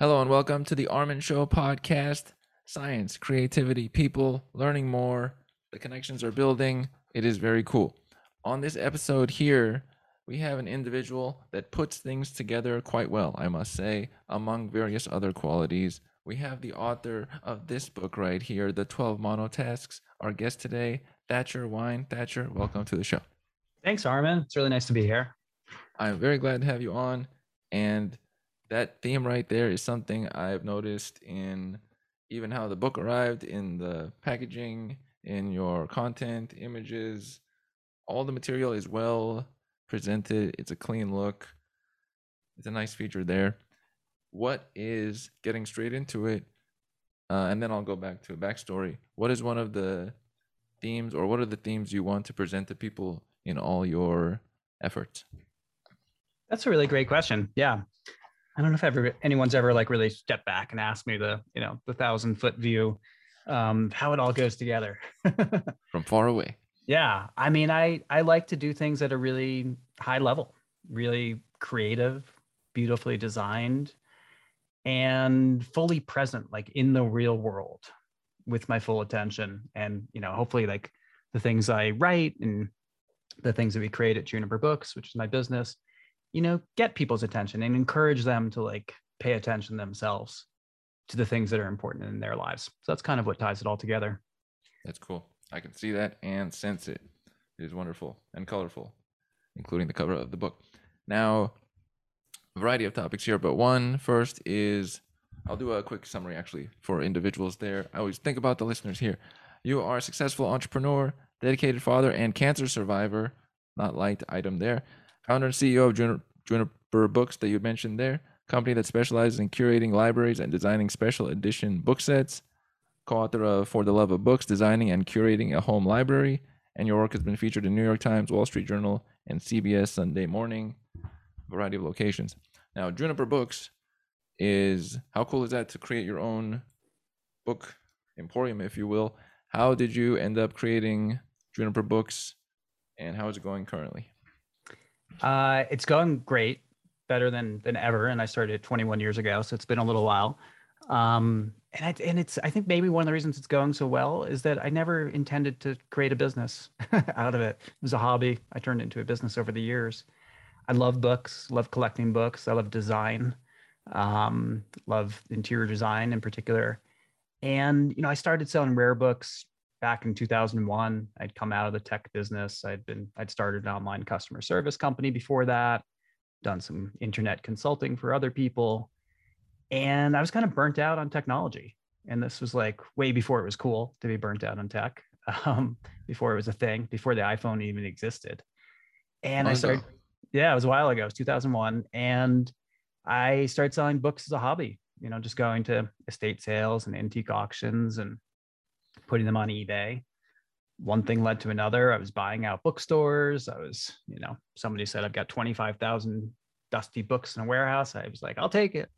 Hello and welcome to the Armen Show podcast. Science, creativity, people, learning more. The connections are building. It is very cool. On this episode here, we have an individual that puts things together quite well, I must say, among various other qualities. We have the author of this book right here, The 12 Monotasks. Our guest today, Thatcher Wine. Thatcher, welcome to the show. Thanks, Armen. It's really nice to be here. I'm very glad to have you on. And that theme right there is something I've noticed in even how the book arrived, in the packaging, in your content, images. All the material is well presented. It's a clean look. It's a nice feature there. What is getting straight into it? Uh, and then I'll go back to a backstory. What is one of the themes, or what are the themes you want to present to people in all your efforts? That's a really great question. Yeah. I don't know if ever anyone's ever like really stepped back and asked me the, you know, the thousand foot view, um, how it all goes together. From far away. Yeah. I mean, I I like to do things at a really high level, really creative, beautifully designed, and fully present, like in the real world with my full attention. And, you know, hopefully like the things I write and the things that we create at Juniper Books, which is my business, you know, get people's attention and encourage them to like pay attention themselves to the things that are important in their lives. So that's kind of what ties it all together. That's cool. I can see that and sense it. It is wonderful and colorful, including the cover of the book. Now, a variety of topics here, but one first is I'll do a quick summary actually for individuals there. I always think about the listeners here. You are a successful entrepreneur, dedicated father, and cancer survivor. Not light item there founder and CEO of Juniper Books that you mentioned there, company that specializes in curating libraries and designing special edition book sets, co-author of For the Love of Books, designing and curating a home library, and your work has been featured in New York Times, Wall Street Journal, and CBS Sunday Morning, variety of locations. Now, Juniper Books is how cool is that to create your own book emporium, if you will? How did you end up creating Juniper Books, and how is it going currently? Uh, it's going great, better than than ever. And I started 21 years ago, so it's been a little while. Um, and I, and it's I think maybe one of the reasons it's going so well is that I never intended to create a business out of it. It was a hobby. I turned it into a business over the years. I love books, love collecting books. I love design, um, love interior design in particular. And you know, I started selling rare books back in 2001 i'd come out of the tech business. I'd been i'd started an online customer service company before that done some internet consulting for other people and i was kind of burnt out on technology. And this was like way before it was cool to be burnt out on tech um, before it was a thing before the iphone even existed. And i started yeah it was a while ago it was 2001 and i started selling books as a hobby you know just going to estate sales and antique auctions and putting them on eBay. One thing led to another. I was buying out bookstores. I was, you know, somebody said I've got 25,000 dusty books in a warehouse. I was like, I'll take it.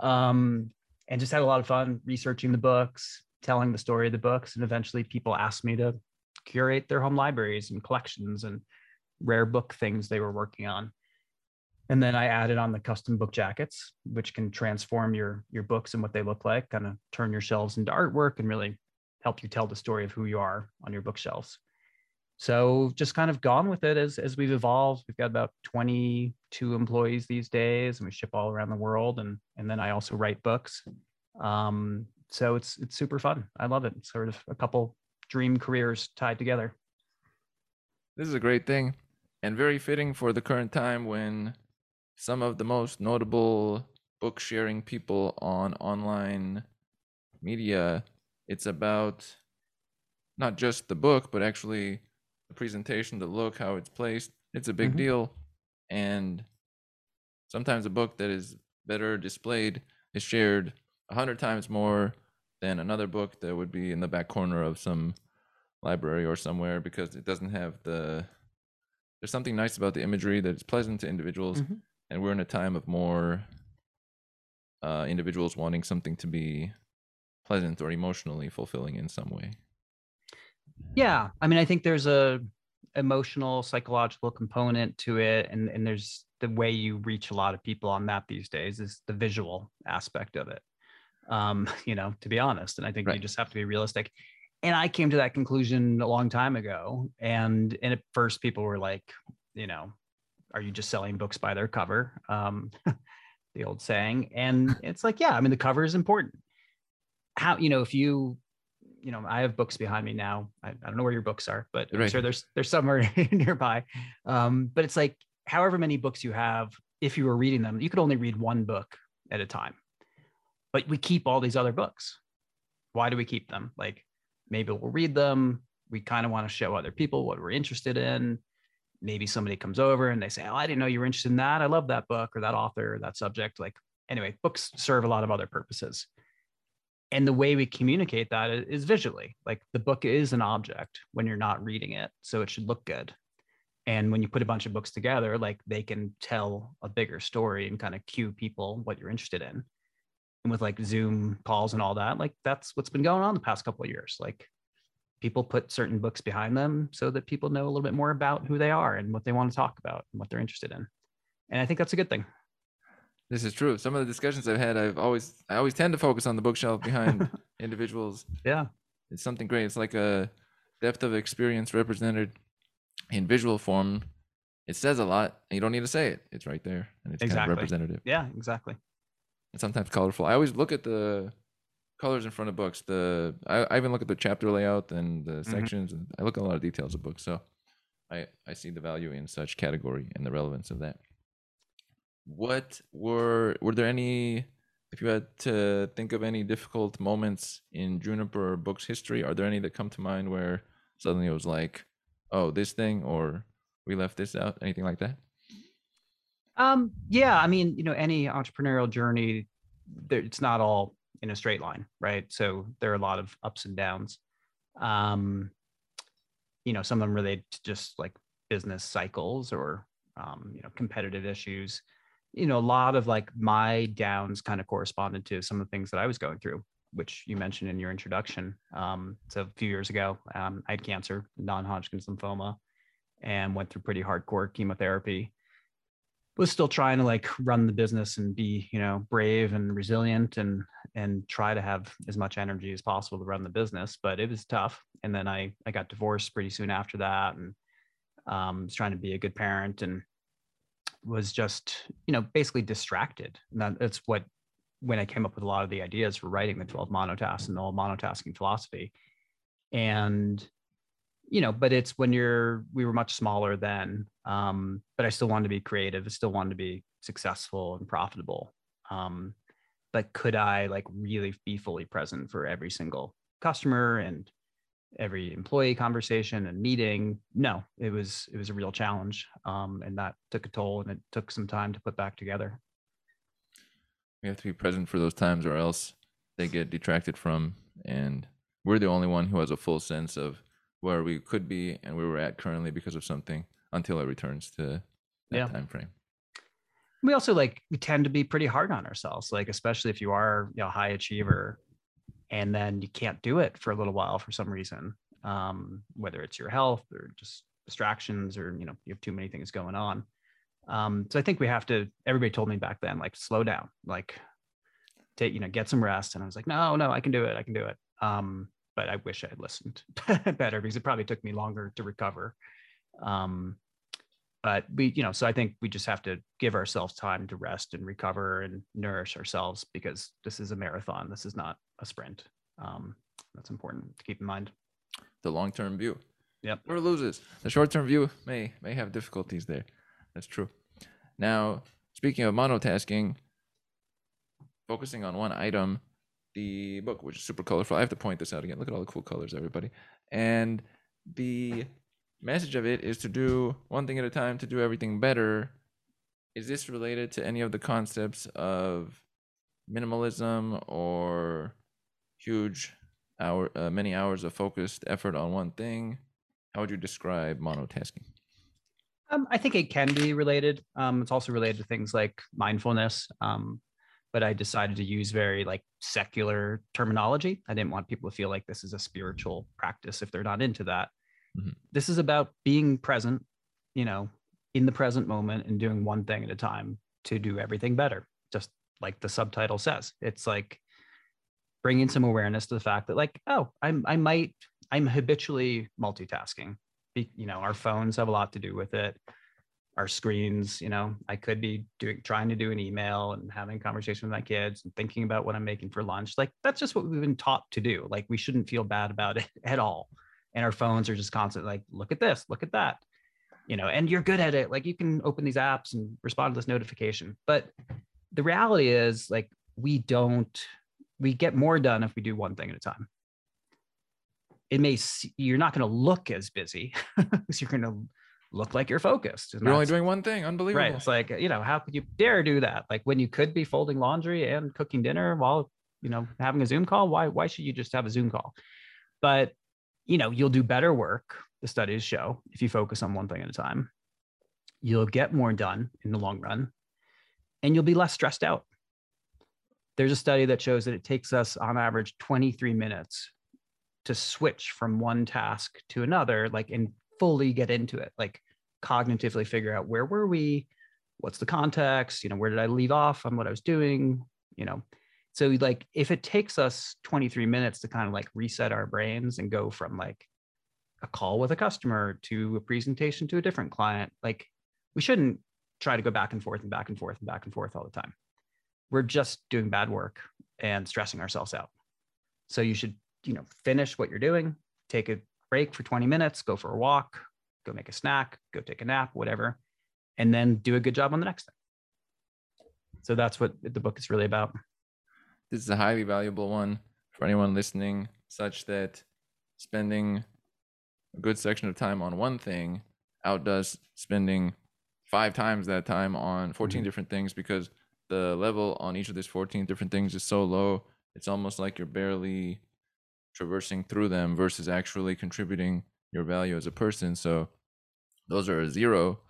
Um, and just had a lot of fun researching the books, telling the story of the books. And eventually people asked me to curate their home libraries and collections and rare book things they were working on. And then I added on the custom book jackets, which can transform your your books and what they look like, kind of turn your shelves into artwork and really help you tell the story of who you are on your bookshelves. So just kind of gone with it as as we've evolved. We've got about 22 employees these days, and we ship all around the world. And and then I also write books. Um, so it's it's super fun. I love it. It's sort of a couple dream careers tied together. This is a great thing, and very fitting for the current time when some of the most notable book sharing people on online media it's about not just the book, but actually the presentation, the look, how it's placed. It's a big mm-hmm. deal. And sometimes a book that is better displayed is shared a hundred times more than another book that would be in the back corner of some library or somewhere because it doesn't have the there's something nice about the imagery that is pleasant to individuals mm-hmm. and we're in a time of more uh, individuals wanting something to be pleasant or emotionally fulfilling in some way yeah i mean i think there's a emotional, psychological component to it, and and there's the way you reach a lot of people on that these days is the visual aspect of it. Um, you know, to be honest, and I think Right. you just have to be realistic. And I came to that conclusion a long time ago, and and at first people were like, you know, are you just selling books by their cover? Um, the old saying, and it's like, yeah, I mean, the cover is important. How you know if you you know, I have books behind me now. I, I don't know where your books are, but I'm sure there's there's somewhere nearby. Um, but it's like however many books you have, if you were reading them, you could only read one book at a time. But we keep all these other books. Why do we keep them? Like maybe we'll read them. We kind of want to show other people what we're interested in. Maybe somebody comes over and they say, Oh, I didn't know you were interested in that. I love that book or that author or that subject. Like, anyway, books serve a lot of other purposes and the way we communicate that is visually like the book is an object when you're not reading it so it should look good. And when you put a bunch of books together like they can tell a bigger story and kind of cue people what you're interested in. And with like zoom calls and all that like that's what's been going on the past couple of years. Like people put certain books behind them so that people know a little bit more about who they are and what they want to talk about and what they're interested in. And i think that's a good thing This is true. Some of the discussions I've had, I've always I always tend to focus on the bookshelf behind individuals. yeah It's something great. It's like a depth of experience represented in visual form. It says a lot, and you don't need to say it. It's right there, and it's kind of representative. yeah exactly and sometimes colorful. I always look at the colors in front of books. The I, I even look at the chapter layout and the mm-hmm. sections, and I look at a lot of details of books. So I I see the value in such category and the relevance of that. What were were there any? If you had to think of any difficult moments in Juniper Books history, are there any that come to mind where suddenly it was like, oh, this thing, or we left this out, anything like that? Um, yeah, I mean, you know, any entrepreneurial journey, there, it's not all in a straight line, right? So there are a lot of ups and downs. Um, you know, some of them relate to just like business cycles or um, you know, competitive issues. You know, a lot of like my downs kind of corresponded to some of the things that I was going through, which you mentioned in your introduction. Um, so a few years ago, um, I had cancer, non-Hodgkin's lymphoma, and went through pretty hardcore chemotherapy was still trying to like run the business and be you know brave and resilient and and try to have as much energy as possible to run the business but it was tough and then i i got divorced pretty soon after that and um was trying to be a good parent and was just you know basically distracted and that, that's what when i came up with a lot of the ideas for writing the 12 monotasks and the whole monotasking philosophy and you know, but it's when you're, we were much smaller then, um, but I still wanted to be creative. I still wanted to be successful and profitable. Um, but could I like really be fully present for every single customer and every employee conversation and meeting? No, it was, it was a real challenge. Um, and that took a toll and it took some time to put back together. We have to be present for those times, or else they get detracted from. And we're the only one who has a full sense of where we could be and where we're at currently because of something until it returns to that Yeah. time frame. we also like we tend to be pretty hard on ourselves like especially if you are you know high achiever and then you can't do it for a little while for some reason um, whether it's your health or just distractions or you know you have too many things going on. Um, so i think we have to everybody told me back then like slow down like take you know get some rest. And i was like no no i can do it i can do it. Um, but i wish i had listened better because it probably took me longer to recover. Um, but we you know so i think we just have to give ourselves time to rest and recover and nourish ourselves because this is a marathon. This is not a sprint um, that's important to keep in mind The long term view. Yep. Never loses. The short term view may may have difficulties there. That's true. Now, speaking of monotasking, focusing on one item, the book, which is super colorful. I have to point this out again. Look at all the cool colors, everybody. And the message of it is to do one thing at a time to do everything better. Is this related to any of the concepts of minimalism or huge hour uh, many hours of focused effort on one thing? How would you describe monotasking? um, i think it can be related um, it's also related to things like mindfulness um, but i decided to use very like secular terminology i didn't want people to feel like this is a spiritual practice if they're not into that Mhm. This is about being present, you know, in the present moment and doing one thing at a time to do everything better. Just like the subtitle says, it's like bringing some awareness to the fact that, like, oh, I'm I might I'm habitually multitasking. You know, our phones have a lot to do with it. Our screens, you know, I could be doing trying to do an email and having a conversation with my kids and thinking about what I'm making for lunch. Like that's just what we've been taught to do. Like we shouldn't feel bad about it at all. And our phones are just constantly like, look at this, look at that. You know, and you're good at it. Like you can open these apps and respond to this notification. But the reality is like we don't we get more done if we do one thing at a time it may you're not going to look as busy because you're going to look like you're focused. You're only doing one thing. Unbelievable. right. It's like you know, how could you dare do that? Like when you could be folding laundry and cooking dinner while you know having a Zoom call. Why why should you just have a Zoom call? But you know, you'll do better work. The studies show if you focus on one thing at a time, you'll get more done in the long run, and you'll be less stressed out. There's a study that shows that it takes us on average 23 minutes to switch from one task to another, like and fully get into it, like cognitively figure out where were we, what's the context, you know, where did I leave off on what I was doing, you know. So like if it takes us 23 minutes to kind of like reset our brains and go from like a call with a customer to a presentation to a different client, like we shouldn't try to go back and forth and back and forth and back and forth all the time. We're just doing bad work and stressing ourselves out. So you should, you know, finish what you're doing, take a break for 20 minutes, go for a walk, go make a snack, go take a nap, whatever, and then do a good job on the next thing. So that's what the book is really about. This is a highly valuable one for anyone listening, such that spending a good section of time on one thing outdoes spending five times that time on 14 Mhm. different things because the level on each of these 14 different things is so low. It's almost like you're barely traversing through them versus actually contributing your value as a person. So those are a zero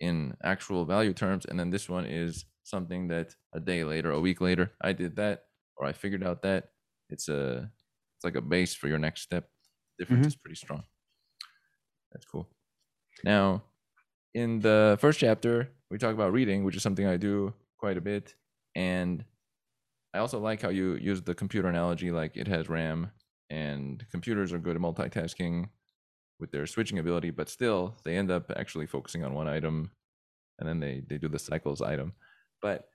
in actual value terms. And then this one is something that a day later, a week later, I did that or I figured out that it's a it's like a base for your next step. Difference Mhm. is pretty strong. That's cool. Now, in the first chapter, we talk about reading, which is something I do quite a bit. And I also like how you use the computer analogy, like it has RAM and computers are good at multitasking with their switching ability, but still they end up actually focusing on one item and then they, they do the cycles item. But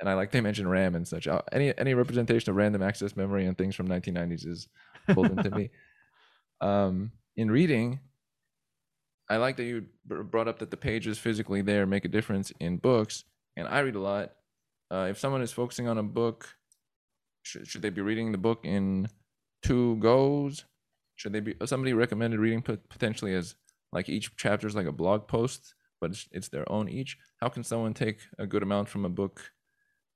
and I like they mentioned RAM and such. Uh, Any any representation of random access memory and things from 1990s is golden to me. Um, in reading, I like that you brought up that the pages physically there make a difference in books. And I read a lot. Uh, if someone is focusing on a book, should, should they be reading the book in two goes? Should they be? Somebody recommended reading potentially as like each chapter is like a blog post, but it's, it's their own each. How can someone take a good amount from a book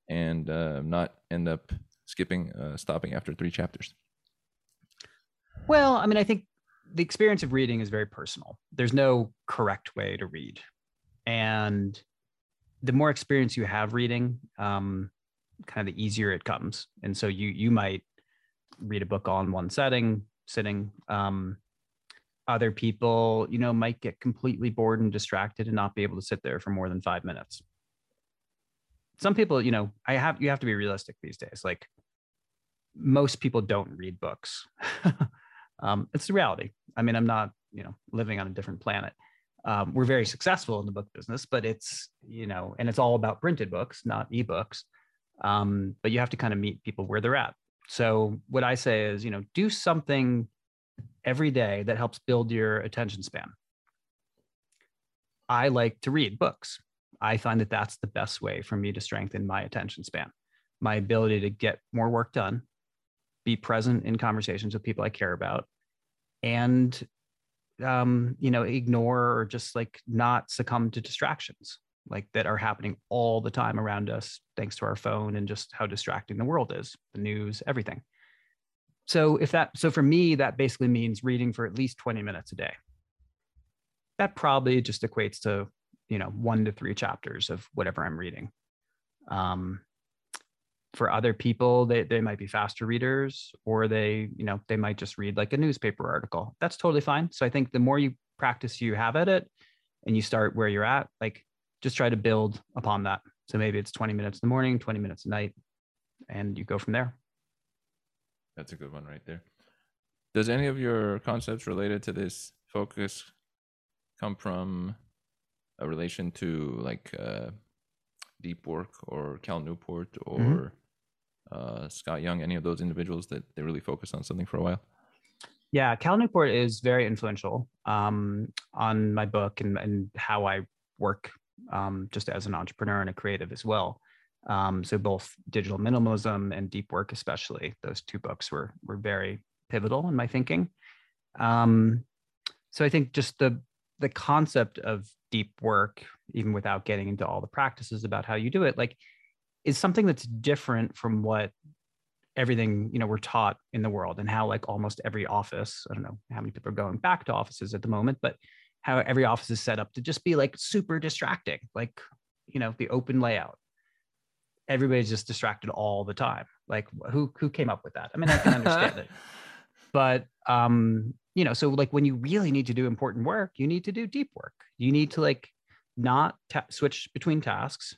and uh, not end up skipping, uh, stopping after three chapters? Well, I mean, I think the experience of reading is very personal. There's no correct way to read. And the more experience you have reading, um, kind of the easier it comes. And so you you might read a book on one setting, sitting. Um, other people, you know, might get completely bored and distracted and not be able to sit there for more than five minutes. Some people, you know, I have you have to be realistic these days. Like most people don't read books. um, it's the reality. I mean, I'm not, you know, living on a different planet. Um, we're very successful in the book business, but it's, you know, and it's all about printed books, not ebooks. Um, but you have to kind of meet people where they're at. So what I say is, you know, do something every day that helps build your attention span. I like to read books. I find that that's the best way for me to strengthen my attention span, my ability to get more work done, be present in conversations with people I care about, and um, you know, ignore or just like not succumb to distractions like that are happening all the time around us, thanks to our phone and just how distracting the world is, the news, everything. So if that, so for me, that basically means reading for at least 20 minutes a day. That probably just equates to, you know, one to three chapters of whatever I'm reading. Um, for other people, they, they might be faster readers or they, you know, they might just read like a newspaper article. That's totally fine. So I think the more you practice you have at it and you start where you're at, like just try to build upon that. So maybe it's 20 minutes in the morning, 20 minutes at night, and you go from there. That's a good one right there. Does any of your concepts related to this focus come from a relation to like uh, deep work or Cal Newport or mm-hmm. Uh, Scott Young, any of those individuals that they really focus on something for a while? Yeah, Cal Newport is very influential um, on my book and, and how I work um, just as an entrepreneur and a creative as well. Um, so both digital minimalism and deep work, especially those two books were were very pivotal in my thinking. Um, so I think just the the concept of deep work, even without getting into all the practices about how you do it, like is something that's different from what everything you know we're taught in the world and how like almost every office i don't know how many people are going back to offices at the moment but how every office is set up to just be like super distracting, like, you know, the open layout. Everybody's just distracted all the time. Like who who came up with that? I mean, I can understand it. But um, you know, so like when you really need to do important work, you need to do deep work. You need to like not ta- switch between tasks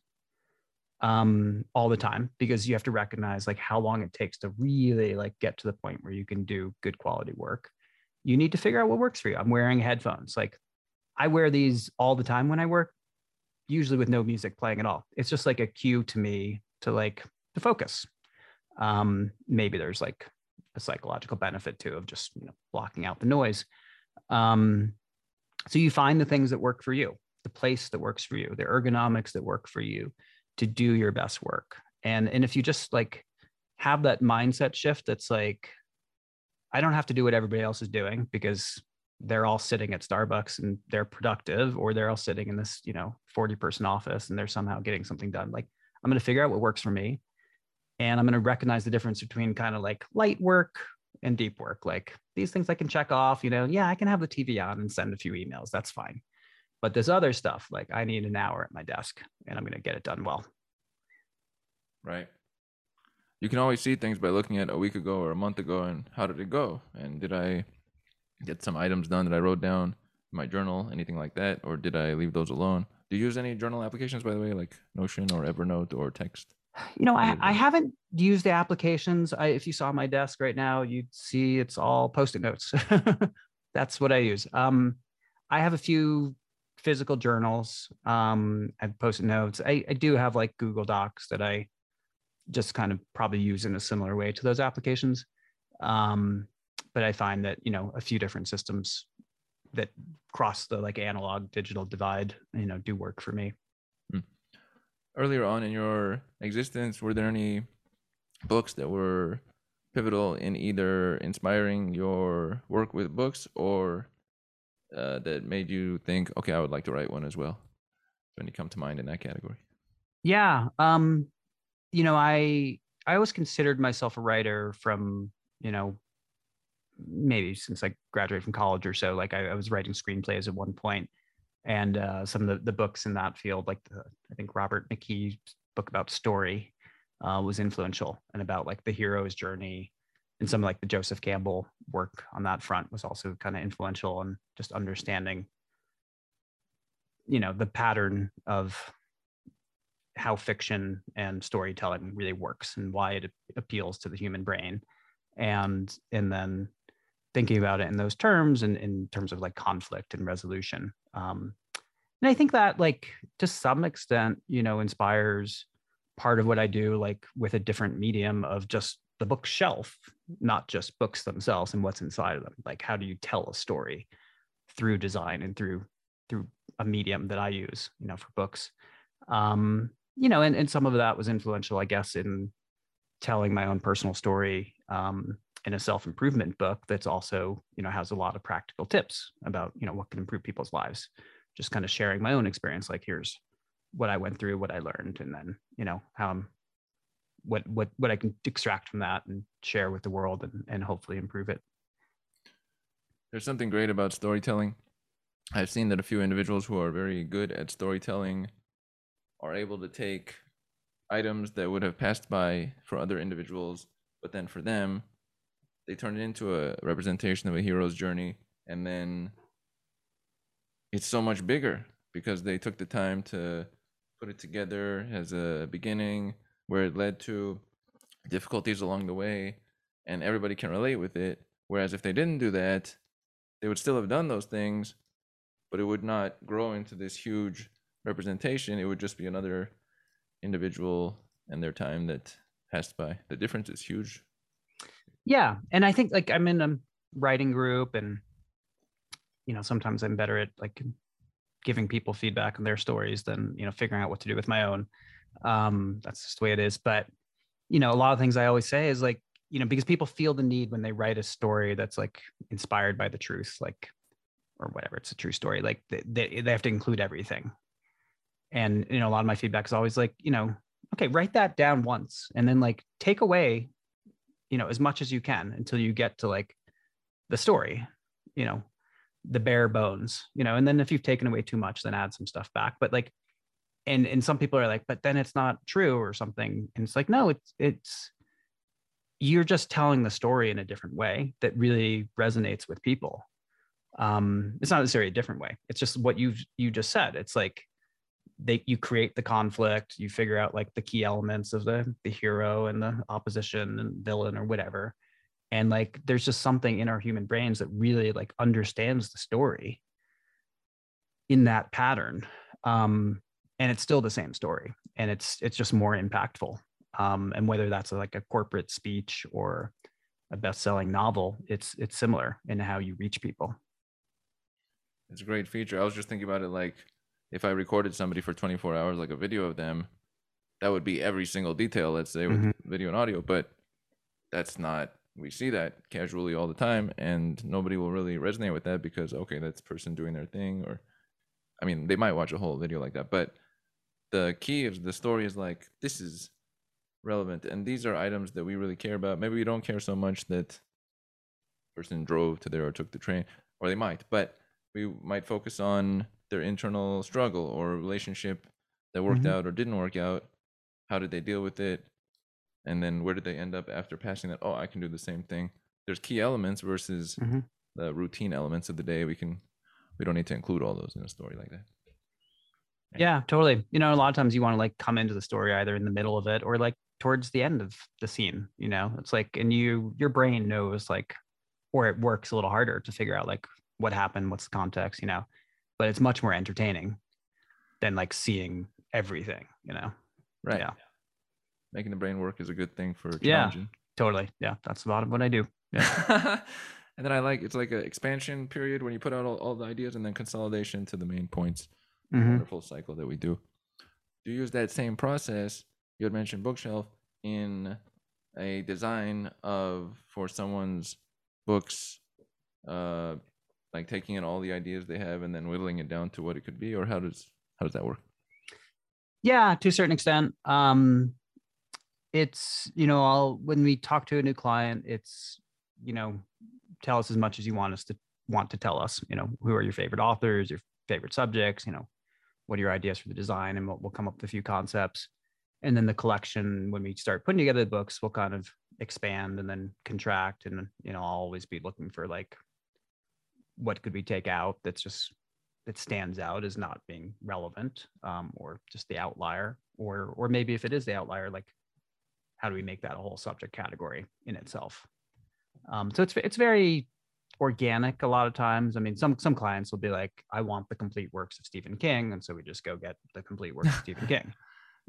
um all the time because you have to recognize like how long it takes to really like get to the point where you can do good quality work you need to figure out what works for you i'm wearing headphones like I wear these all the time when I work, usually with no music playing at all. It's just like a cue to me to like to focus. Um, maybe there's like a psychological benefit too of just you know blocking out the noise. Um, so you find the things that work for you, the place that works for you, the ergonomics that work for you to do your best work. And and if you just like have that mindset shift that's like I don't have to do what everybody else is doing because they're all sitting at Starbucks and they're productive, or they're all sitting in this, you know, 40 person office and they're somehow getting something done. Like, I'm going to figure out what works for me. And I'm going to recognize the difference between kind of like light work and deep work. Like these things I can check off, you know, yeah, I can have the TV on and send a few emails. That's fine. But this other stuff, like I need an hour at my desk and I'm going to get it done well. Right. You can always see things by looking at a week ago or a month ago and how did it go? And did I get some items done that I wrote down in my journal, anything like that, or did I leave those alone? Do you use any journal applications, by the way, like Notion or Evernote or Text? You know, I, I haven't used the applications. I, if you saw my desk right now, you'd see it's all post-it notes. That's what I use. Um, I have a few physical journals. Um, I have post-it notes. I, I do have like Google Docs that I just kind of probably used in a similar way to those applications. Um, but I find that you know a few different systems that cross the like analog digital divide, you know, do work for me. Hmm. Earlier on in your existence, were there any books that were pivotal in either inspiring your work with books or uh, that made you think, okay, I would like to write one as well? When you come to mind in that category? Yeah, um, you know, I I always considered myself a writer from you know maybe since I graduated from college or so. Like I, I was writing screenplays at one point, and uh, some of the, the books in that field, like the, I think Robert McKee's book about story, uh, was influential and about like the hero's journey, and some like the Joseph Campbell work on that front was also kind of influential and in just understanding, you know, the pattern of how fiction and storytelling really works and why it appeals to the human brain and and then thinking about it in those terms and in terms of like conflict and resolution. Um, and I think that like to some extent, you know, inspires part of what I do, like with a different medium of just the bookshelf, not just books themselves and what's inside of them. Like how do you tell a story through design and through through a medium that I use, you know, for books. Um, you know, and, and some of that was influential, I guess, in telling my own personal story um, in a self-improvement book that's also you know has a lot of practical tips about you know what can improve people's lives. Just kind of sharing my own experience like here's what i went through what i learned and then you know how i'm what what what i can extract from that and share with the world and, and hopefully improve it. There's something great about storytelling. I've seen that a few individuals who are very good at storytelling are able to take items that would have passed by for other individuals, but then for them, they turn it into a representation of a hero's journey, and then it's so much bigger because they took the time to put it together as a beginning where it led to difficulties along the way and everybody can relate with it. Whereas if they didn't do that they would still have done those things but it would not grow into this huge representation it would just be another individual and their time that passed by. The difference is huge. Yeah and i think like i'm in a writing group and you know sometimes i'm better at like giving people feedback on their stories than you know figuring out what to do with my own. Um that's just the way it is. But you know a lot of things i always say is like you know because people feel the need when they write a story that's like inspired by the truth like or whatever it's a true story like they, they, they have to include everything and you know a lot of my feedback is always like you know okay write that down once and then like take away you know as much as you can until you get to like the story you know the bare bones you know and then if you've taken away too much then add some stuff back. But like and and some people are like but then it's not true or something. And it's like no it's it's you're just telling the story in a different way that really resonates with people. Um it's not necessarily a different way. It's just what you've you just said. It's like they you create the conflict you figure out like the key elements of the the hero and the opposition and villain or whatever. And like there's just something in our human brains that really like understands the story in that pattern. Um and it's still the same story and it's it's just more impactful. Um and whether that's like a corporate speech or a best-selling novel it's it's similar in how you reach people. It's a great feature. I was just thinking about it like if i recorded somebody for 24 hours like a video of them that would be every single detail let's say with mm-hmm. video and audio but that's not we see that casually all the time and nobody will really resonate with that because okay that's person doing their thing or i mean they might watch a whole video like that but the key of the story is like this is relevant and these are items that we really care about maybe we don't care so much that person drove to there or took the train or they might but we might focus on their internal struggle or relationship that worked mm-hmm. out or didn't work out how did they deal with it and then where did they end up after passing that? Oh i can do the same thing. There's key elements versus mm-hmm. the routine elements of the day. We can we don't need to include all those in a story like that. Yeah. Totally. You know a lot of times you want to like come into the story either in the middle of it or like towards the end of the scene you know? It's like and you your brain knows like or it works a little harder to figure out like what happened what's the context you know but it's much more entertaining than like seeing everything you know? Right. Yeah. Making the brain work is a good thing for yeah. totally. Yeah. That's a lot of what i do. Yeah. and then i like it's like an expansion period when you put out all, all the ideas and then consolidation to the main points mm-hmm. wonderful cycle that we do do. You use that same process you had mentioned bookshelf in a design of for someone's books uh like taking in all the ideas they have and then whittling it down to what it could be or how does how does that work? Yeah to a certain extent. Um it's you know i'll when we talk to a new client it's you know tell us as much as you want us to want to tell us you know who are your favorite authors your favorite subjects you know what are your ideas for the design and we'll, we'll come up with a few concepts. And then the collection when we start putting together the books we'll kind of expand and then contract and you know i'll always be looking for like what could we take out that's just that stands out as not being relevant um, or just the outlier or or maybe if it is the outlier like how do we make that a whole subject category in itself? Um, so it's it's very organic a lot of times. I mean, some some clients will be like, I want the complete works of Stephen King, and so we just go get the complete works of Stephen King.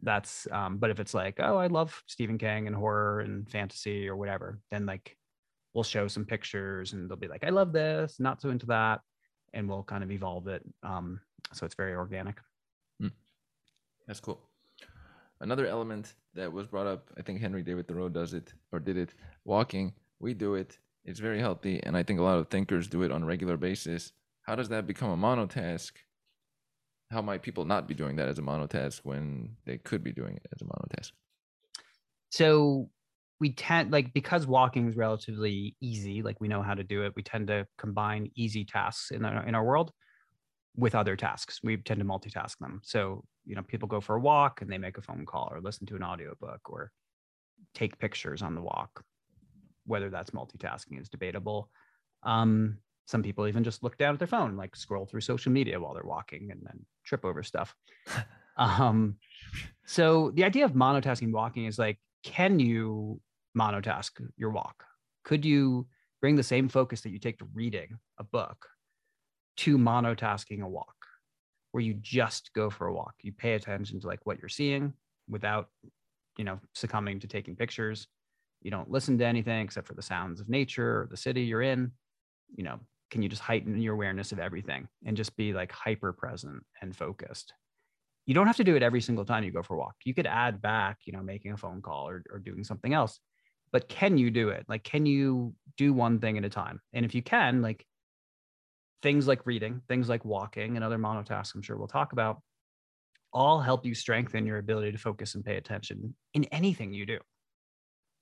That's um, but if it's like, oh, I love Stephen King and horror and fantasy or whatever, then like we'll show some pictures and they'll be like, I love this, not so into that, and we'll kind of evolve it. Um, so it's very organic. Mm. That's cool. Another element that was brought up, I think Henry David Thoreau does it or did it. Walking, we do it. It's very healthy, and I think a lot of thinkers do it on a regular basis. How does that become a monotask? How might people not be doing that as a monotask when they could be doing it as a monotask? So we tend like because walking is relatively easy, like we know how to do it. We tend to combine easy tasks in our in our world with other tasks. We tend to multitask them. So, you know, people go for a walk and they make a phone call or listen to an audiobook or take pictures on the walk. Whether that's multitasking is debatable. Um, some people even just look down at their phone, like scroll through social media while they're walking and then trip over stuff. um, so the idea of monotasking walking is like, can you monotask your walk? Could you bring the same focus that you take to reading a book to monotasking a walk, where you just go for a walk? You pay attention to like what you're seeing without, you know, succumbing to taking pictures. You don't listen to anything except for the sounds of nature or the city you're in. You know, can you just heighten your awareness of everything and just be like hyper present and focused? You don't have to do it every single time you go for a walk. You could add back, you know, making a phone call or, or doing something else. But can you do it? Like, can you do one thing at a time? And if you can, like things like reading, things like walking, and other monotasks, I'm sure we'll talk about, all help you strengthen your ability to focus and pay attention in anything you do.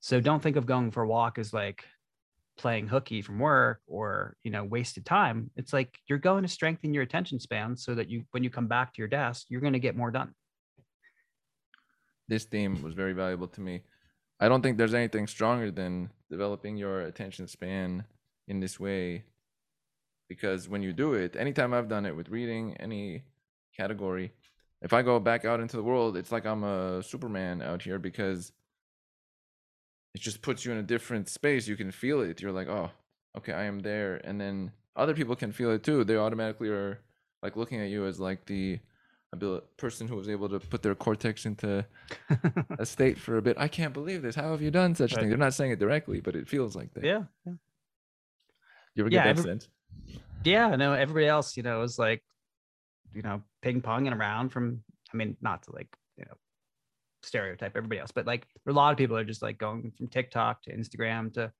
So don't think of going for a walk as like playing hooky from work or you know wasted time it's like you're going to strengthen your attention span so that you when you come back to your desk you're going to get more done this theme was very valuable to me i don't think there's anything stronger than developing your attention span in this way because when you do it anytime i've done it with reading any category if i go back out into the world it's like i'm a superman out here because it just puts you in a different space. You can feel it. You're like, oh, okay, I am there. And then other people can feel it too. They automatically are like looking at you as like the ability, person who was able to put their cortex into a state for a bit. I can't believe this. How have you done such a thing? They're not saying it directly, but it feels like that. Yeah. yeah. You ever get yeah, that every, sense? Yeah, no, everybody else, you know, is like, you know, ping ponging around from, I mean, not to like, you know, stereotype everybody else, but like a lot of people are just like going from TikTok to Instagram to,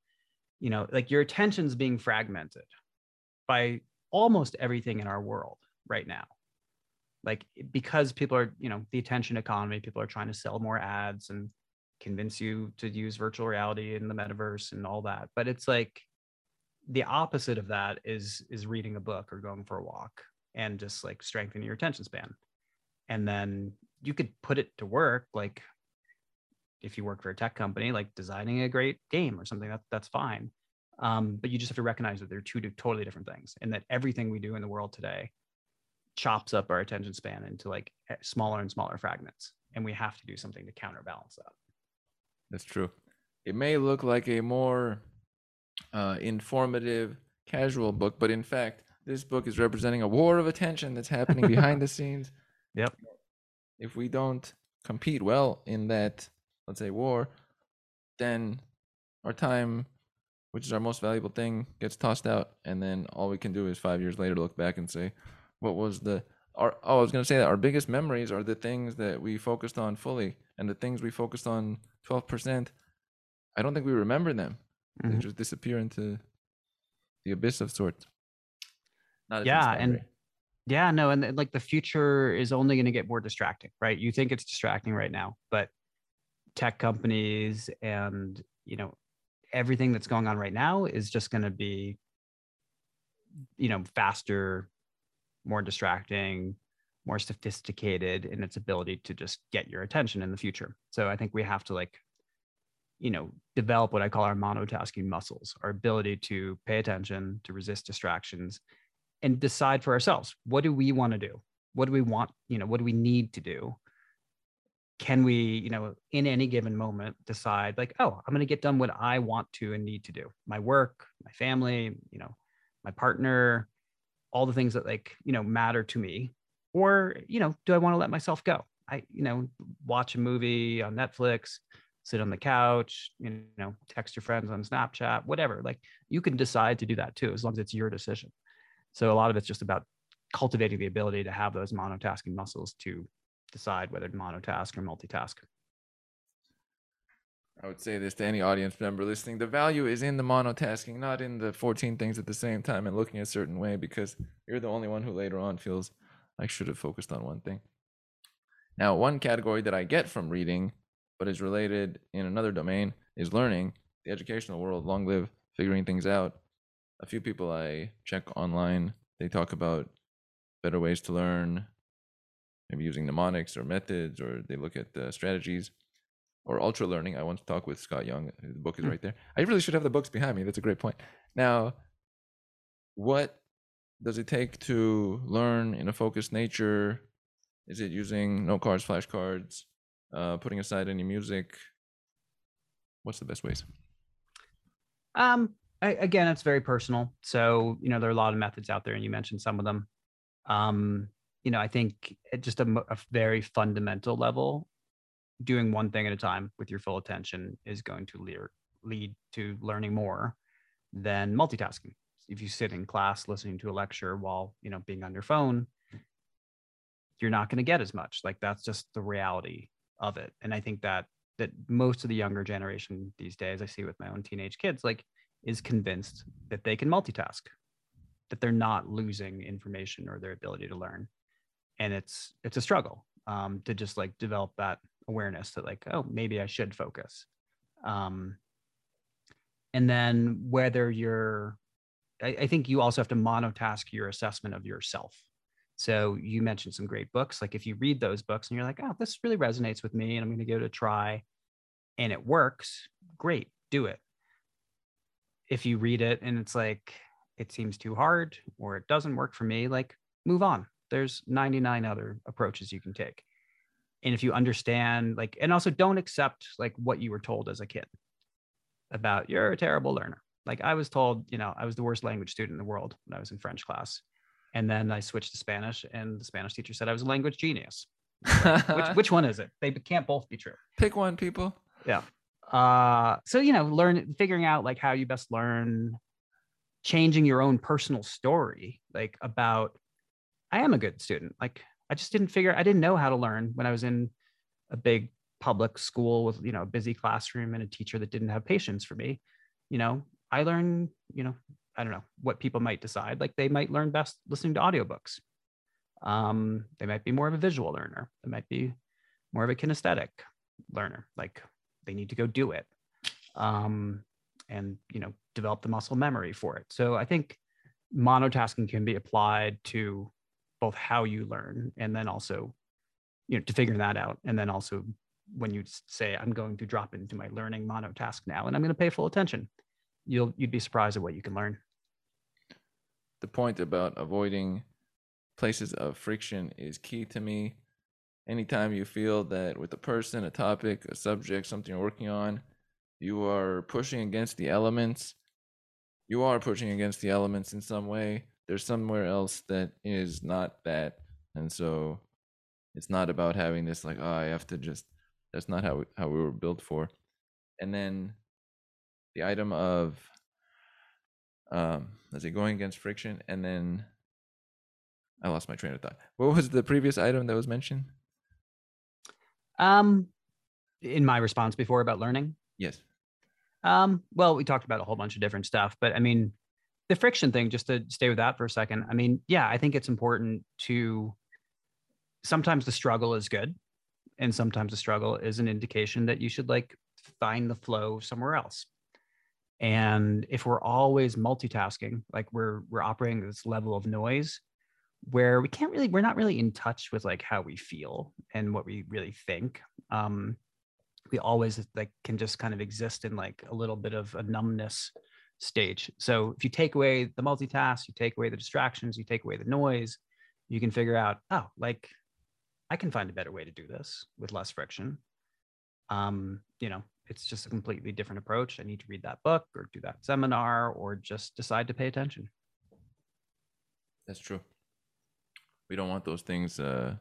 you know, like your attention's being fragmented by almost everything in our world right now. Like because people are, you know, the attention economy, people are trying to sell more ads and convince you to use virtual reality in the metaverse and all that. But it's like the opposite of that is is reading a book or going for a walk and just like strengthening your attention span. And then you could put it to work like if you work for a tech company like designing a great game or something that, that's fine um, but you just have to recognize that they're two totally different things and that everything we do in the world today chops up our attention span into like smaller and smaller fragments and we have to do something to counterbalance that. That's true. It may look like a more uh, informative casual book but in fact this book is representing a war of attention that's happening behind the scenes. Yep. If we don't compete well in that, let's say, war, then our time, which is our most valuable thing, gets tossed out, and then all we can do is five years later look back and say, what was the our oh I was gonna say that our biggest memories are the things that we focused on fully, and the things we focused on twelve percent. I don't think we remember them. Mm-hmm. They just disappear into the abyss of sorts. yeah, and yeah, no, and like the future is only going to get more distracting, right? You think it's distracting right now, but tech companies and, you know, everything that's going on right now is just going to be you know, faster, more distracting, more sophisticated in its ability to just get your attention in the future. So I think we have to like you know develop what i call our monotasking muscles our ability to pay attention to resist distractions and decide for ourselves what do we want to do? What do we want you know what do we need to do? Can we you know in any given moment decide like oh i'm going to get done what i want to and need to do. My work my family you know my partner all the things that like you know matter to me or you know do i want to let myself go i you know watch a movie on netflix sit on the couch you know text your friends on snapchat whatever like you can decide to do that too as long as it's your decision so a lot of it's just about cultivating the ability to have those monotasking muscles to decide whether to monotask or multitask. I would say this to any audience member listening. The value is in the monotasking, not in the 14 things at the same time and looking a certain way because you're the only one who later on feels I should have focused on one thing. Now, one category that I get from reading, but is related in another domain, is learning. The educational world, long live figuring things out a few people I check online, they talk about better ways to learn, maybe using mnemonics or methods, or they look at the strategies or ultra learning. I once talked with Scott Young. The book is Hmm. right there. I really should have the books behind me. That's a great point. Now, what does it take to learn in a focused nature? Is it using note cards, flashcards, uh, putting aside any music? What's the best ways? Um, I, again, it's very personal. So, you know, there are a lot of methods out there, and you mentioned some of them. Um, you know, I think at just a, a very fundamental level, doing one thing at a time with your full attention is going to lead, lead to learning more than multitasking. If you sit in class listening to a lecture while, you know, being on your phone, you're not going to get as much. Like that's just the reality of it. And I think that that most of the younger generation these days, I see with my own teenage kids, like is convinced that they can multitask, that they're not losing information or their ability to learn. And it's it's a struggle um, to just like develop that awareness that like, oh, maybe I should focus. Um, and then whether you're, I, I think you also have to monotask your assessment of yourself. So you mentioned some great books. Like if you read those books and you're like, oh, this really resonates with me and I'm going to give it a try and it works, great, do it. If you read it and it's like, it seems too hard or it doesn't work for me, like move on. There's 99 other approaches you can take. And if you understand, like, and also don't accept like what you were told as a kid about you're a terrible learner. Like I was told, you know, I was the worst language student in the world when I was in French class. And then I switched to Spanish, and the Spanish teacher said I was a language genius. Which which one is it? They can't both be true. Pick one, people. Yeah. Uh, so you know, learn figuring out like how you best learn, changing your own personal story, like about I am a good student. Like I just didn't figure I didn't know how to learn when I was in a big public school with you know a busy classroom and a teacher that didn't have patience for me. You know, I learned, you know, I don't know what people might decide. Like they might learn best listening to audiobooks. Um, they might be more of a visual learner. They might be more of a kinesthetic learner. Like they need to go do it. Um, and you know, develop the muscle memory for it. So I think monotasking can be applied to both how you learn and then also, you know, to figure that out. And then also when you say, I'm going to drop into my learning monotask now and I'm going to pay full attention, you'll you'd be surprised at what you can learn. the point about avoiding places of friction is key to me. Anytime you feel that with a person, a topic, a subject, something you're working on, you are pushing against the elements, you are pushing against the elements in some way. There's somewhere else that is not that. And so it's not about having this like, oh, I have to just that's not how we, how we were built for. And then the item of um let's say going against friction and then i lost my train of thought what was the previous item that was mentioned Um, in my response before about learning, yes Um, well, we talked about a whole bunch of different stuff, but I mean, the friction thing, just to stay with that for a second. I mean, yeah, I think it's important to sometimes the struggle is good, and sometimes the struggle is an indication that you should like find the flow somewhere else. And if we're always multitasking, like we're we're operating at this level of noise where we can't really, we're not really in touch with like how we feel and what we really think. Um, we always like can just kind of exist in like a little bit of a numbness stage. So if you take away the multitask, you take away the distractions, you take away the noise, you can figure out, oh, like I can find a better way to do this with less friction. Um, you know, it's just a completely different approach. I need to read that book or do that seminar or just decide to pay attention. that's true we don't want those things uh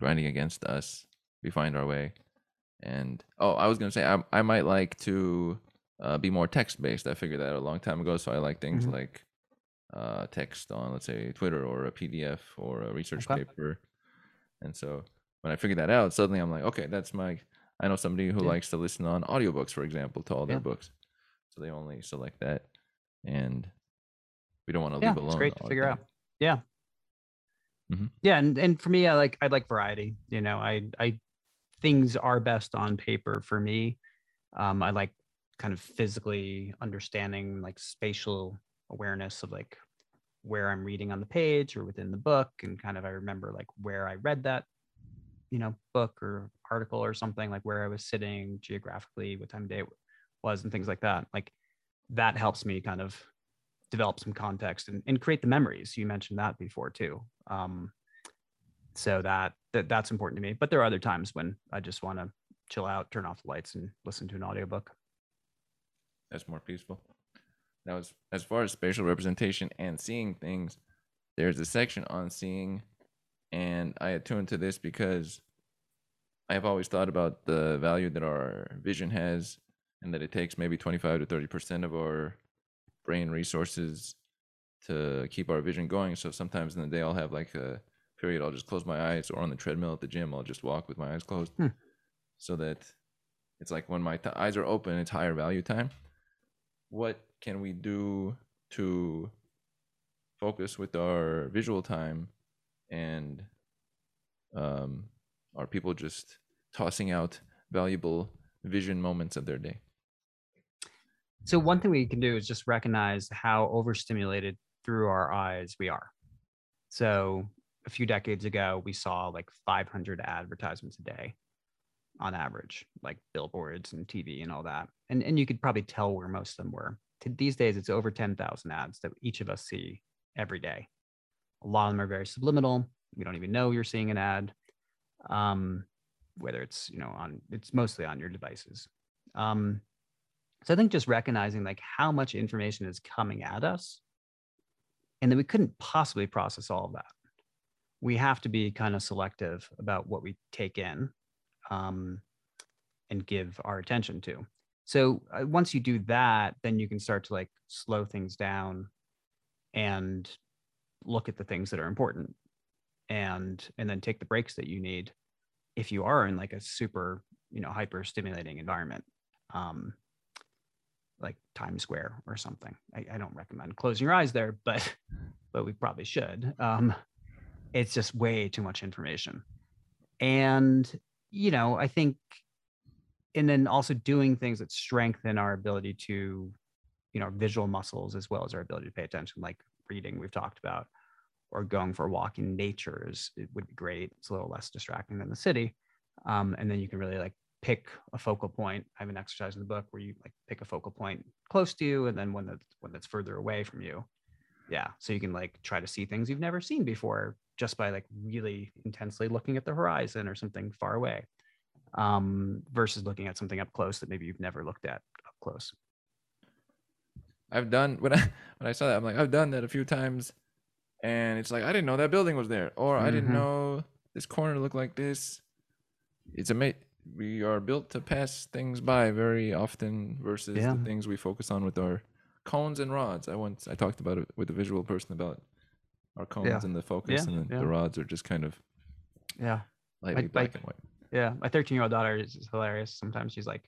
grinding against us we find our way and oh i was gonna say i, I might like to uh, be more text based i figured that out a long time ago so i like things Mhm. like uh text on let's say twitter or a pdf or a research Okay. paper and so when i figured that out suddenly i'm like okay that's my i know somebody who Yeah. likes to listen on audiobooks for example to all their Yeah. books so they only select that and we don't want to Yeah, leave alone it's great to figure out. Yeah. Mhm. Yeah, and and for me, I like I like variety. You know, I I things are best on paper for me. Um, I like kind of physically understanding like spatial awareness of like where I'm reading on the page or within the book, and kind of I remember like where I read that, you know, book or article or something, like where I was sitting geographically, what time of day it was, and things like that. Like that helps me kind of develop some context and, and create the memories. You mentioned that before too. Um, so that, that that's important to me. But there are other times when I just want to chill out, turn off the lights, and listen to an audiobook. That's more peaceful. Now, as, as far as spatial representation and seeing things, there's a section on seeing, and I attuned to this because I have always thought about the value that our vision has, and that it takes maybe 25 to 30 percent of our brain resources to keep our vision going. So sometimes in the day, I'll have like a period, I'll just close my eyes, or on the treadmill at the gym, I'll just walk with my eyes closed, Hmm. so that it's like when my t- eyes are open, it's higher value time. What can we do to focus with our visual time and um, are people just tossing out valuable vision moments of their day? So one thing we can do is just recognize how overstimulated through our eyes we are. So a few decades ago, we saw like 500 advertisements a day on average, like billboards and TV and all that. And and you could probably tell where most of them were. To these days, it's over 10,000 ads that each of us see every day. A lot of them are very subliminal. We don't even know you're seeing an ad. Um, whether it's you know on it's mostly on your devices. Um, so I think just recognizing like how much information is coming at us and that we couldn't possibly process all of that. We have to be kind of selective about what we take in um, and give our attention to. So uh, once you do that, then you can start to like slow things down and look at the things that are important and and then take the breaks that you need if you are in like a super you know hyper stimulating environment um like Times Square or something. I, I, don't recommend closing your eyes there, but but we probably should. Um, it's just way too much information, and you know I think, and then also doing things that strengthen our ability to, you know, visual muscles as well as our ability to pay attention, like reading we've talked about, or going for a walk in nature is it would be great. It's a little less distracting than the city, um, and then you can really like pick a focal point. I have an exercise in the book where you like pick a focal point close to you and then one that's one that's further away from you. Yeah. So you can like try to see things you've never seen before just by like really intensely looking at the horizon or something far away. Um, versus looking at something up close that maybe you've never looked at up close. I've done when I when I saw that, I'm like, I've done that a few times. And it's like I didn't know that building was there. Or I didn't Mhm. know this corner looked like this. It's amazing we are built to pass things by very often versus Yeah. the things we focus on with our cones and rods. I once I talked about it with a visual person about our cones Yeah. and the focus, Yeah, and then yeah. the rods are just kind of Yeah. lightly like- black and white. Yeah. My 13 year old daughter is, is hilarious. Sometimes she's like,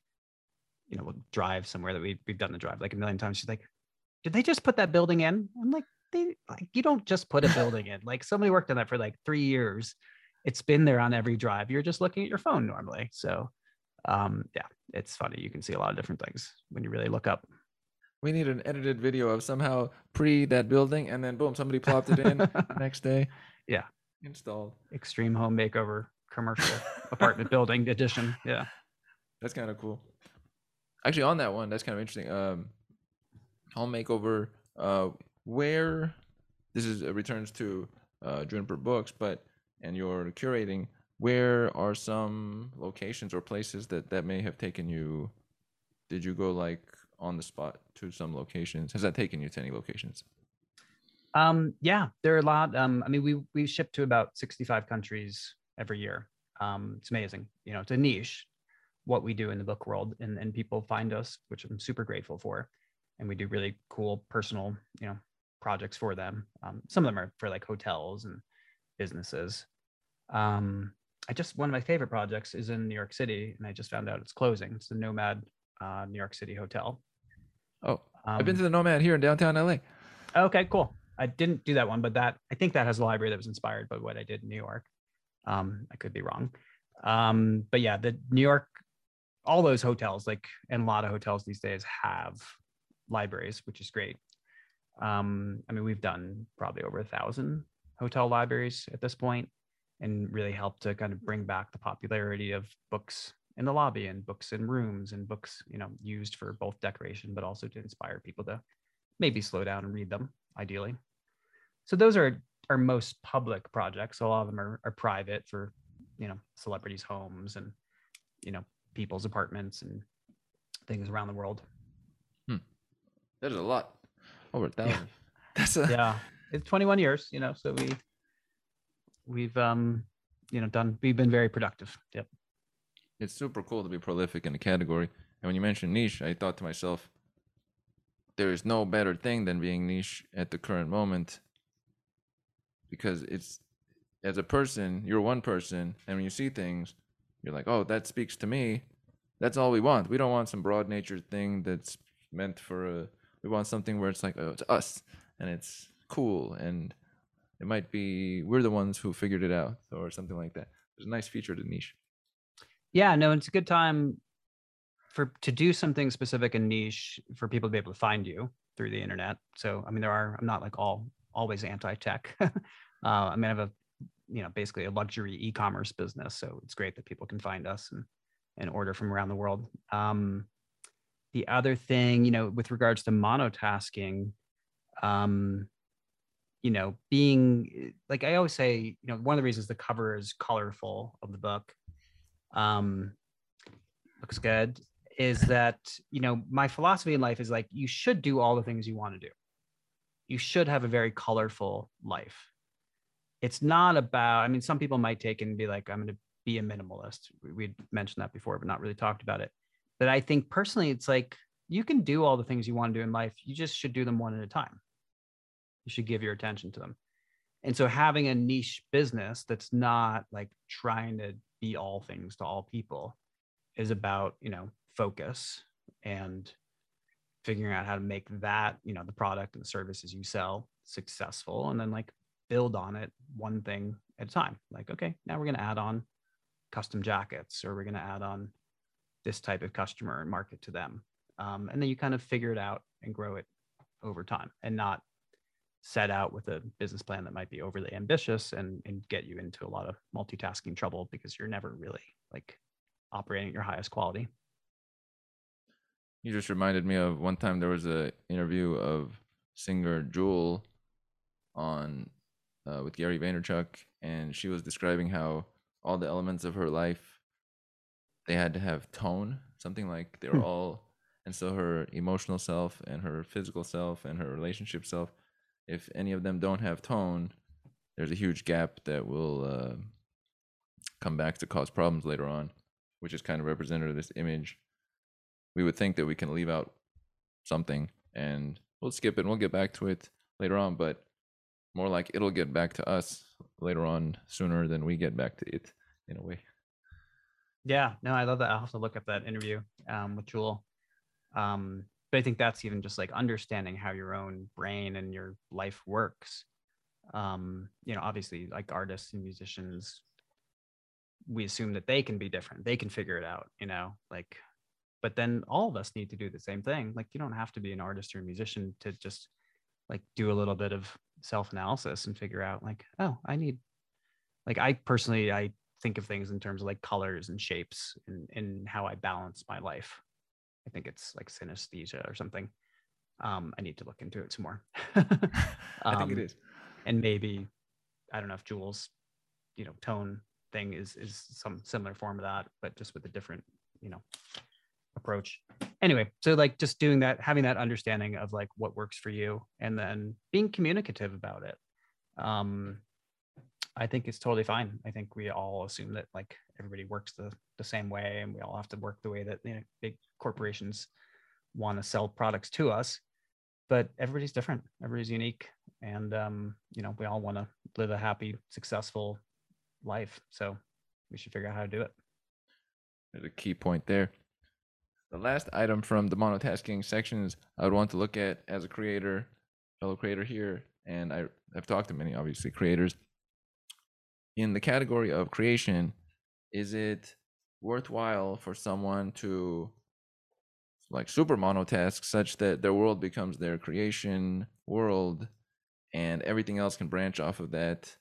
you know, we'll drive somewhere that we, we've done the drive like a million times. She's like, did they just put that building in? I'm like, they like you don't just put a building in. Like somebody worked on that for like three years. It's been there on every drive. You're just looking at your phone normally. So um yeah, it's funny. You can see a lot of different things when you really look up. We need an edited video of somehow pre that building, and then boom, somebody plopped it in next day. Yeah. installed. Extreme home makeover commercial apartment building edition. Yeah. That's kind of cool. Actually, on that one, that's kind of interesting. Um, home makeover. Uh, where this is uh, returns to uh, Juniper Books, but and your curating. Where are some locations or places that that may have taken you? Did you go like on the spot to some locations? Has that taken you to any locations? Um, yeah, there are a lot. Um, I mean, we we ship to about 65 countries every year. Um, it's amazing. You know, it's a niche what we do in the book world, and and people find us, which I'm super grateful for. And we do really cool personal, you know, projects for them. Um, some of them are for like hotels and businesses. Um, I just one of my favorite projects is in New York City, and I just found out it's closing. It's the Nomad uh, New York City Hotel. Oh, I've been Um, to the Nomad here in downtown LA. Okay, cool. I didn't do that one, but that I think that has a library that was inspired by what I did in New York. Um, I could be wrong. Um, but yeah, the New York, all those hotels, like and a lot of hotels these days have libraries, which is great. Um, I mean, we've done probably over a thousand hotel libraries at this point and really helped to kind of bring back the popularity of books in the lobby and books in rooms and books, you know, used for both decoration, but also to inspire people to maybe slow down and read them, ideally. So those are our most public projects. A lot of them are, are private for, you know, celebrities' homes and, you know, people's apartments and things around the world. That is a lot. Over a thousand. That's a Yeah. It's 21 years, you know, so we we've um you know done we've been very productive. Yep. It's super cool to be prolific in a category. And when you mentioned niche, I thought to myself, there is no better thing than being niche at the current moment because it's as a person, you're one person, and when you see things, you're like, oh, that speaks to me. That's all we want. We don't want some broad natured thing that's meant for a. We want something where it's like, oh, it's us, and it's cool, and it might be we're the ones who figured it out, or something like that. There's a nice feature to niche. Yeah, no, it's a good time for to do something specific and niche for people to be able to find you through the internet. So I mean there are I'm not like all always anti-tech. uh, I mean I have a you know basically a luxury e-commerce business, so it's great that people can find us and and order from around the world. Um, the other thing, you know, with regards to monotasking, um, you know, being like I always say, you know, one of the reasons the cover is colorful of the book um looks good is that you know my philosophy in life is like you should do all the things you want to do. You should have a very colorful life. It's not about i mean some people might take and be like i'm going to be a minimalist. We we'd mentioned that before but not really talked about it. But i think personally it's like you can do all the things you want to do in life you just should do them one at a time. You should give your attention to them. And so having a niche business that's not like trying to be all things to all people is about you know focus and figuring out how to make that you know the product and the services you sell successful and then like build on it one thing at a time. Like okay now we're going to add on custom jackets or we're going to add on this type of customer and market to them. Um, and then you kind of figure it out and grow it over time and not set out with a business plan that might be overly ambitious and, and get you into a lot of multitasking trouble because you're never really like operating at your highest quality. You just reminded me of one time there was an interview of singer Jewel on uh, with Gary Vaynerchuk, and she was describing how all the elements of her life they had to have tone, something like they were Hmm. all, and so her emotional self and her physical self and her relationship self, if any of them don't have tone, there's a huge gap that will uh, come back to cause problems later on, which is kind of representative of this image we would think that we can leave out something and we'll skip it and we'll get back to it later on but more like it'll get back to us later on sooner than we get back to it in a way Yeah, no, I love that. I'll have to look up that interview um, with Jewel. Um, but I think that's even just like understanding how your own brain and your life works. Um, you know, obviously, like artists and musicians, we assume that they can be different. They can figure it out, you know, like, but then all of us need to do the same thing. Like, you don't have to be an artist or a musician to just like do a little bit of self analysis and figure out, like, oh, I need, like, I personally, I think of things in terms of like colors and shapes and, and how I balance my life. I think it's like synesthesia or something. Um, I need to look into it some more. i think it Um, And maybe, I don't know if Jewel's, you know, tone thing is is some similar form of that, but just with a different, you know, approach. Anyway, so like just doing that, having that understanding of like what works for you and then being communicative about it. Um, I think it's totally fine. I think we all assume that like everybody works the, the same way and we all have to work the way that you know, big corporations want to sell products to us. But everybody's different. Everybody's unique. And um, you know, we all want to live a happy, successful life. So we should figure out how to do it. there's a key point there the last item from the monotasking sections i would want to look at as a creator fellow creator here and i have talked to many obviously creators in the category of creation is it worthwhile for someone to like super monotask such that their world becomes their creation world and everything else can branch off of that?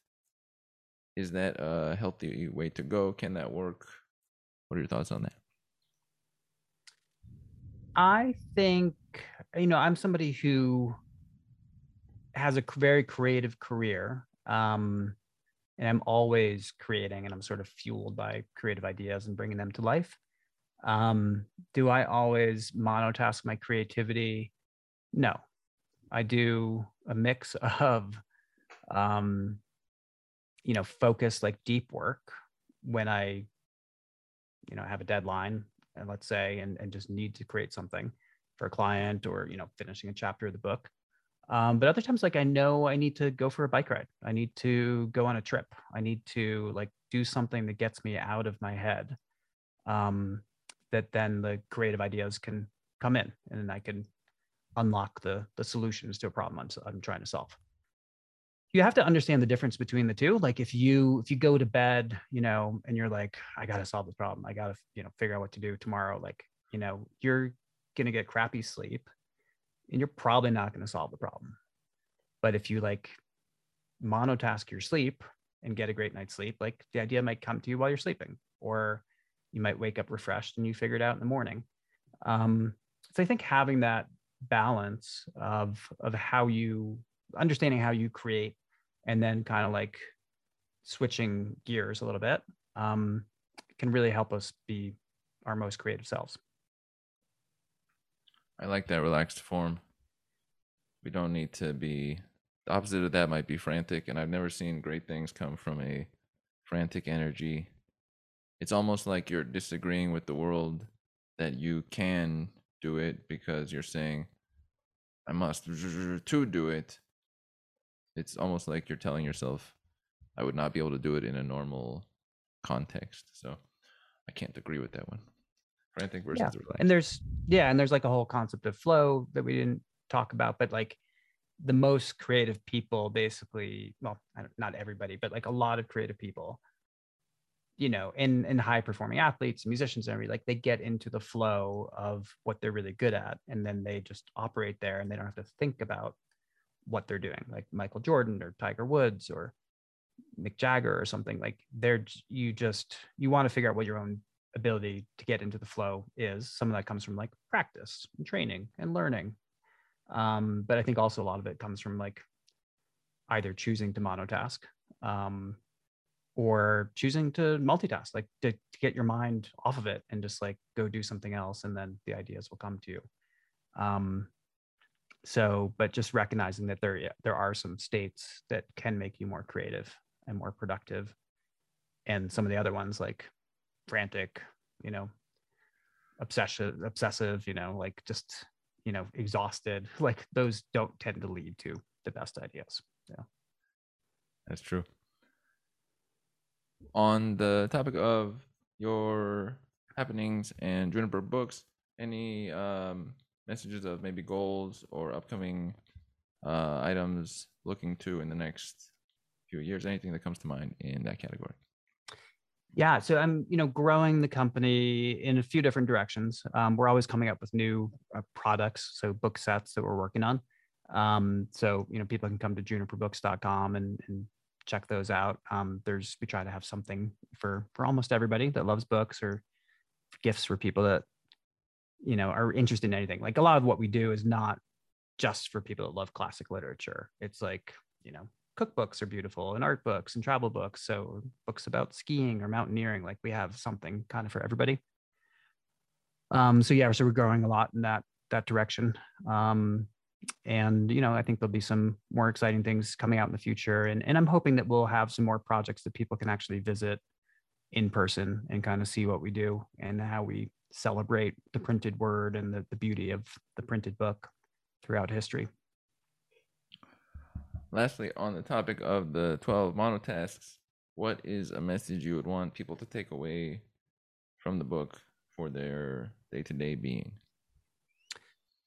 Is that a healthy way to go? Can that work? What are your thoughts on that? I think you know I'm somebody who has a very creative career, um, and I'm always creating, and I'm sort of fueled by creative ideas and bringing them to life. Um, do I always monotask my creativity? No, I do a mix of, um, you know, focus like deep work when I, you know, have a deadline and let's say, and, and just need to create something for a client or, you know, finishing a chapter of the book. Um, but other times, like I know I need to go for a bike ride. I need to go on a trip. I need to like do something that gets me out of my head. Um, that then the creative ideas can come in, and then I can unlock the the solutions to a problem I'm I'm trying to solve you have to understand the difference between the two like if you if you go to bed you know and you're like i gotta solve this problem i gotta you know figure out what to do tomorrow like you know you're gonna get crappy sleep and you're probably not gonna solve the problem but if you like monotask your sleep and get a great night's sleep like the idea might come to you while you're sleeping or you might wake up refreshed and you figure it out in the morning um, so i think having that balance of of how you understanding how you create and then kind of like switching gears a little bit um, can really help us be our most creative selves. I like that relaxed form. We don't need to be the opposite of that might be frantic and I've never seen great things come from a frantic energy. It's almost like you're disagreeing with the world that you can do it because you're saying I must to do it it's almost like you're telling yourself i would not be able to do it in a normal context so i can't agree with that one frantic versus yeah. and there's yeah and there's like a whole concept of flow that we didn't talk about but like the most creative people basically well not everybody but like a lot of creative people you know in in high performing athletes musicians and everything like they get into the flow of what they're really good at and then they just operate there and they don't have to think about what they're doing, like Michael Jordan or Tiger Woods or Mick Jagger or something. Like they're you just you want to figure out what your own ability to get into the flow is. Some of that comes from like practice and training and learning. Um, but I think also a lot of it comes from like either choosing to monotask um, or choosing to multitask, like to, to, get your mind off of it and just like go do something else, and then the ideas will come to you. Um, so but just recognizing that there there are some states that can make you more creative and more productive and some of the other ones like frantic you know obsessive obsessive you know like just you know exhausted like those don't tend to lead to the best ideas yeah that's true on the topic of your happenings and juniper books any um messages of maybe goals or upcoming uh, items looking to in the next few years? Anything that comes to mind in that category? Yeah, so I'm you know growing the company in a few different directions. Um, we're always coming up with new uh, products, so book sets that we're working on. Um, so you know people can come to juniperbooks.com and, and check those out. Um, there's we try to have something for for almost everybody that loves books or gifts for people that you know are interested in anything like a lot of what we do is not just for people that love classic literature it's like you know cookbooks are beautiful and art books and travel books so books about skiing or mountaineering like we have something kind of for everybody um so yeah so we're growing a lot in that that direction um and you know i think there'll be some more exciting things coming out in the future and, and i'm hoping that we'll have some more projects that people can actually visit in person and kind of see what we do and how we celebrate the printed word and the, the beauty of the printed book throughout history. Lastly, on the topic of the 12 monotasks, what is a message you would want people to take away from the book for their day to day being?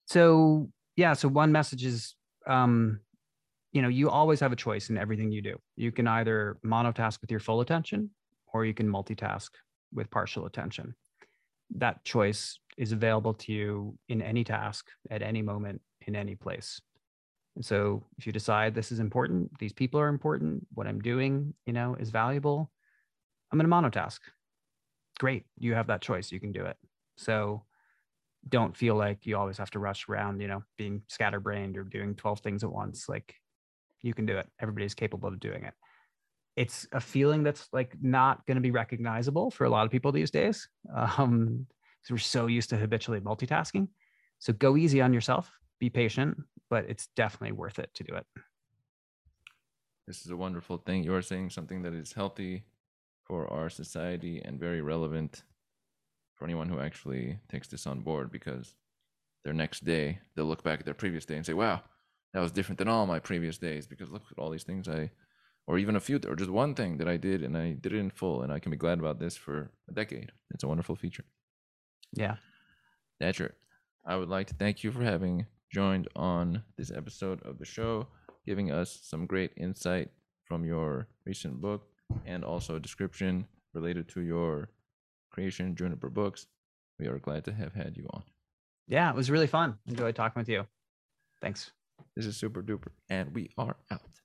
So, yeah, so one message is um, you know, you always have a choice in everything you do. You can either monotask with your full attention or you can multitask with partial attention that choice is available to you in any task at any moment in any place. And so if you decide this is important, these people are important, what I'm doing, you know, is valuable, I'm going to monotask. Great. You have that choice. You can do it. So don't feel like you always have to rush around, you know, being scatterbrained or doing 12 things at once. Like you can do it. Everybody's capable of doing it. It's a feeling that's like not going to be recognizable for a lot of people these days. Um, because we're so used to habitually multitasking. So go easy on yourself, be patient, but it's definitely worth it to do it. This is a wonderful thing. You are saying something that is healthy for our society and very relevant for anyone who actually takes this on board because their next day they'll look back at their previous day and say, wow, that was different than all my previous days because look at all these things I, or even a few, or just one thing that I did and I did it in full and I can be glad about this for a decade. It's a wonderful feature. Yeah. Thatcher, I would like to thank you for having joined on this episode of the show, giving us some great insight from your recent book and also a description related to your creation, Juniper Books. We are glad to have had you on. Yeah, it was really fun. Enjoyed talking with you. Thanks. This is super duper, and we are out.